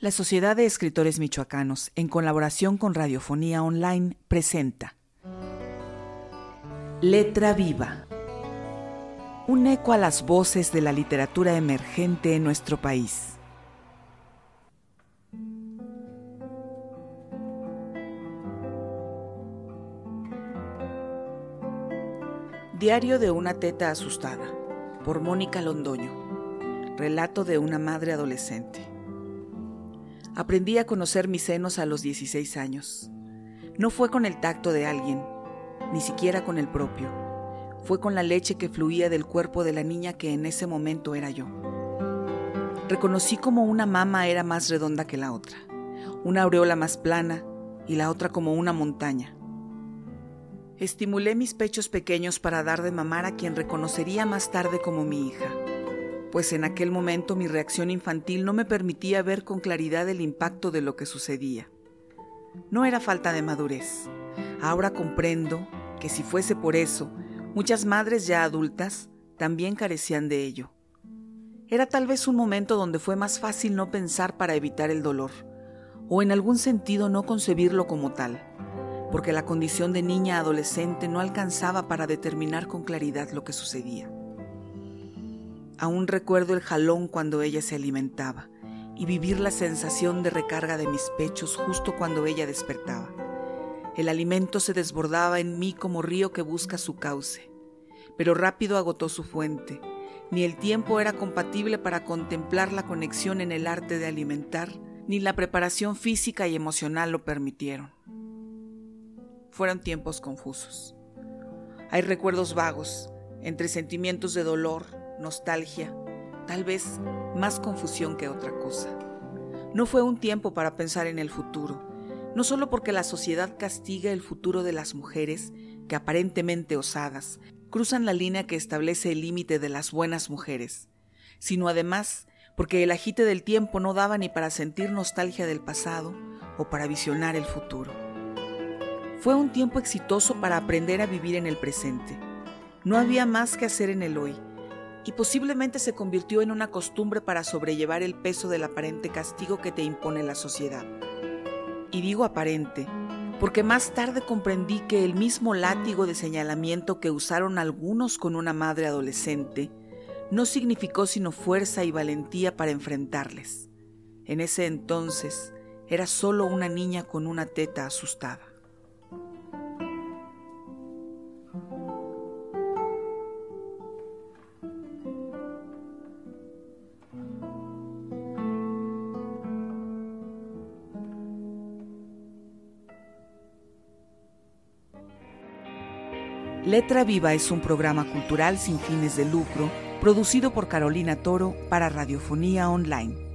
La Sociedad de Escritores Michoacanos, en colaboración con Radiofonía Online, presenta Letra Viva. Un eco a las voces de la literatura emergente en nuestro país. Diario de una teta asustada, por Mónica Londoño. Relato de una madre adolescente. Aprendí a conocer mis senos a los 16 años. No fue con el tacto de alguien, ni siquiera con el propio. Fue con la leche que fluía del cuerpo de la niña que en ese momento era yo. Reconocí como una mama era más redonda que la otra, una aureola más plana y la otra como una montaña. Estimulé mis pechos pequeños para dar de mamar a quien reconocería más tarde como mi hija, pues en aquel momento mi reacción infantil no me permitía ver con claridad el impacto de lo que sucedía. No era falta de madurez. Ahora comprendo que si fuese por eso, muchas madres ya adultas también carecían de ello. Era tal vez un momento donde fue más fácil no pensar para evitar el dolor, o en algún sentido no concebirlo como tal porque la condición de niña adolescente no alcanzaba para determinar con claridad lo que sucedía. Aún recuerdo el jalón cuando ella se alimentaba y vivir la sensación de recarga de mis pechos justo cuando ella despertaba. El alimento se desbordaba en mí como río que busca su cauce, pero rápido agotó su fuente. Ni el tiempo era compatible para contemplar la conexión en el arte de alimentar, ni la preparación física y emocional lo permitieron. Fueron tiempos confusos. Hay recuerdos vagos, entre sentimientos de dolor, nostalgia, tal vez más confusión que otra cosa. No fue un tiempo para pensar en el futuro, no solo porque la sociedad castiga el futuro de las mujeres, que aparentemente osadas, cruzan la línea que establece el límite de las buenas mujeres, sino además porque el agite del tiempo no daba ni para sentir nostalgia del pasado o para visionar el futuro. Fue un tiempo exitoso para aprender a vivir en el presente. No había más que hacer en el hoy, y posiblemente se convirtió en una costumbre para sobrellevar el peso del aparente castigo que te impone la sociedad. Y digo aparente, porque más tarde comprendí que el mismo látigo de señalamiento que usaron algunos con una madre adolescente no significó sino fuerza y valentía para enfrentarles. En ese entonces era solo una niña con una teta asustada. Letra Viva es un programa cultural sin fines de lucro producido por Carolina Toro para Radiofonía Online.